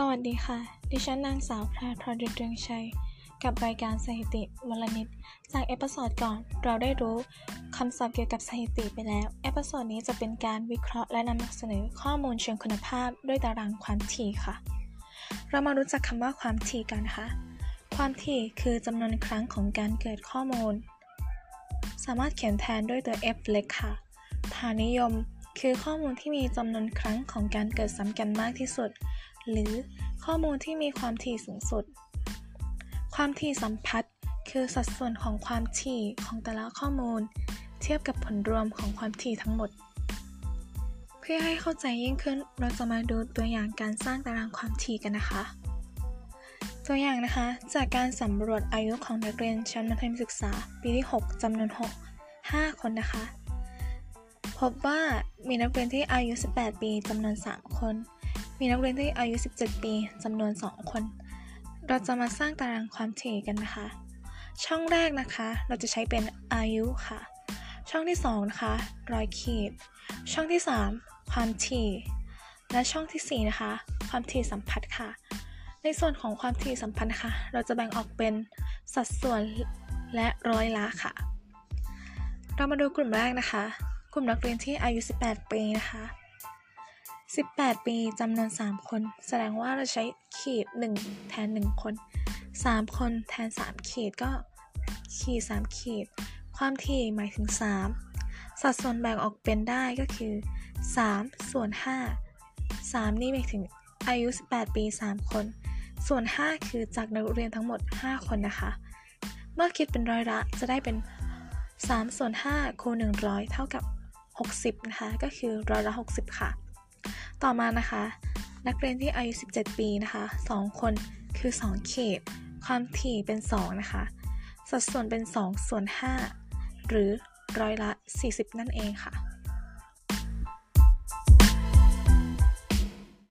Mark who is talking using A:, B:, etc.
A: สวัสดีค่ะ ดิฉันนางสาวแพรพรดเรืองชัย กับรายการสถิติวลนิด จาก episode ก่อน เราได้รู้คำศัพท์เกี่ยวกับสถิติไปแล้ว episode นี้จะเป็นการวิเคราะห์และนำเสนอข้อมูลเชิงคุณภาพด้วยตารางความถี่ค่ะ เรามารู้จักคำว่าความถี่กันนะคะ ความถี่คือจำนวนครั้งของการเกิดข้อมูล สามารถเขียนแทนด้วยตัว f เล็กค่ะฐานนิยมคือข้อมูลที่มีจำนวนครั้งของการเกิดซ้ำกันมากที่สุด หรือข้อมูลที่มีความถี่สูงสุด ความถี่สัมพัทธ์คือสัดส่วนของความถี่ของแต่ละข้อมูล เทียบกับผลรวมของความถี่ทั้งหมด เพื่อให้เข้าใจยิ่งขึ้นเราจะมาดูตัวอย่างการสร้างตารางความถี่กันนะคะ ตัวอย่างนะคะ จากการสำรวจอายุของนักเรียนชั้นมัธยมศึกษา ปีที่ 6จำนวน 6 5 คนนะคะ พบว่ามีนักเรียนที่อายุ 18 ปีจำนวน 3 คน มีนักเรียนที่อายุ 17 ปีจำนวน 2 คน เราจะมาสร้างตารางความถี่กันนะคะ ช่องแรกนะคะ เราจะใช้เป็นอายุค่ะ ช่องที่ 2 นะคะรอยขีด ช่องที่ 3 ความถี่ และช่องที่ 4 นะคะ ความถี่สัมพัทธ์ค่ะ ในส่วนของความถี่สัมพัทธ์ค่ะ เราจะแบ่งออกเป็นสัดส่วนและร้อยละค่ะ เรามาดูกลุ่มแรกนะคะ กลุ่มนักเรียนที่อายุ 18 ปีนะคะ 18 ปีจำนวน 3 คน แสดงว่าเราใช้ขีด 1 แทน 1 คน 3 คนแทน 3 ขีดก็ขีด 3 ขีด ความถี่หมายถึง 3 สัดส่วนแบ่งออกเป็นได้ก็คือ 3 ส่วน 5 3 นี่หมายถึงอายุ 18 ปี 3 คน ส่วน 5 คือจากนักเรียนทั้งหมด 5 คนนะคะ เมื่อคิดเป็นร้อยละจะได้เป็น 3 ส่วน5คูณ100 เท่ากับ 60 นะคะ ก็คือร้อยละ 60 ค่ะ ต่อมานะคะ นักเรียนที่อายุ 17 ปีนะคะ 2 คนคือ 2 เขต ความถี่เป็น 2 นะคะ สัดส่วนเป็น 2 ส่วน 5 หรือร้อยละ 40 นั่นเองค่ะ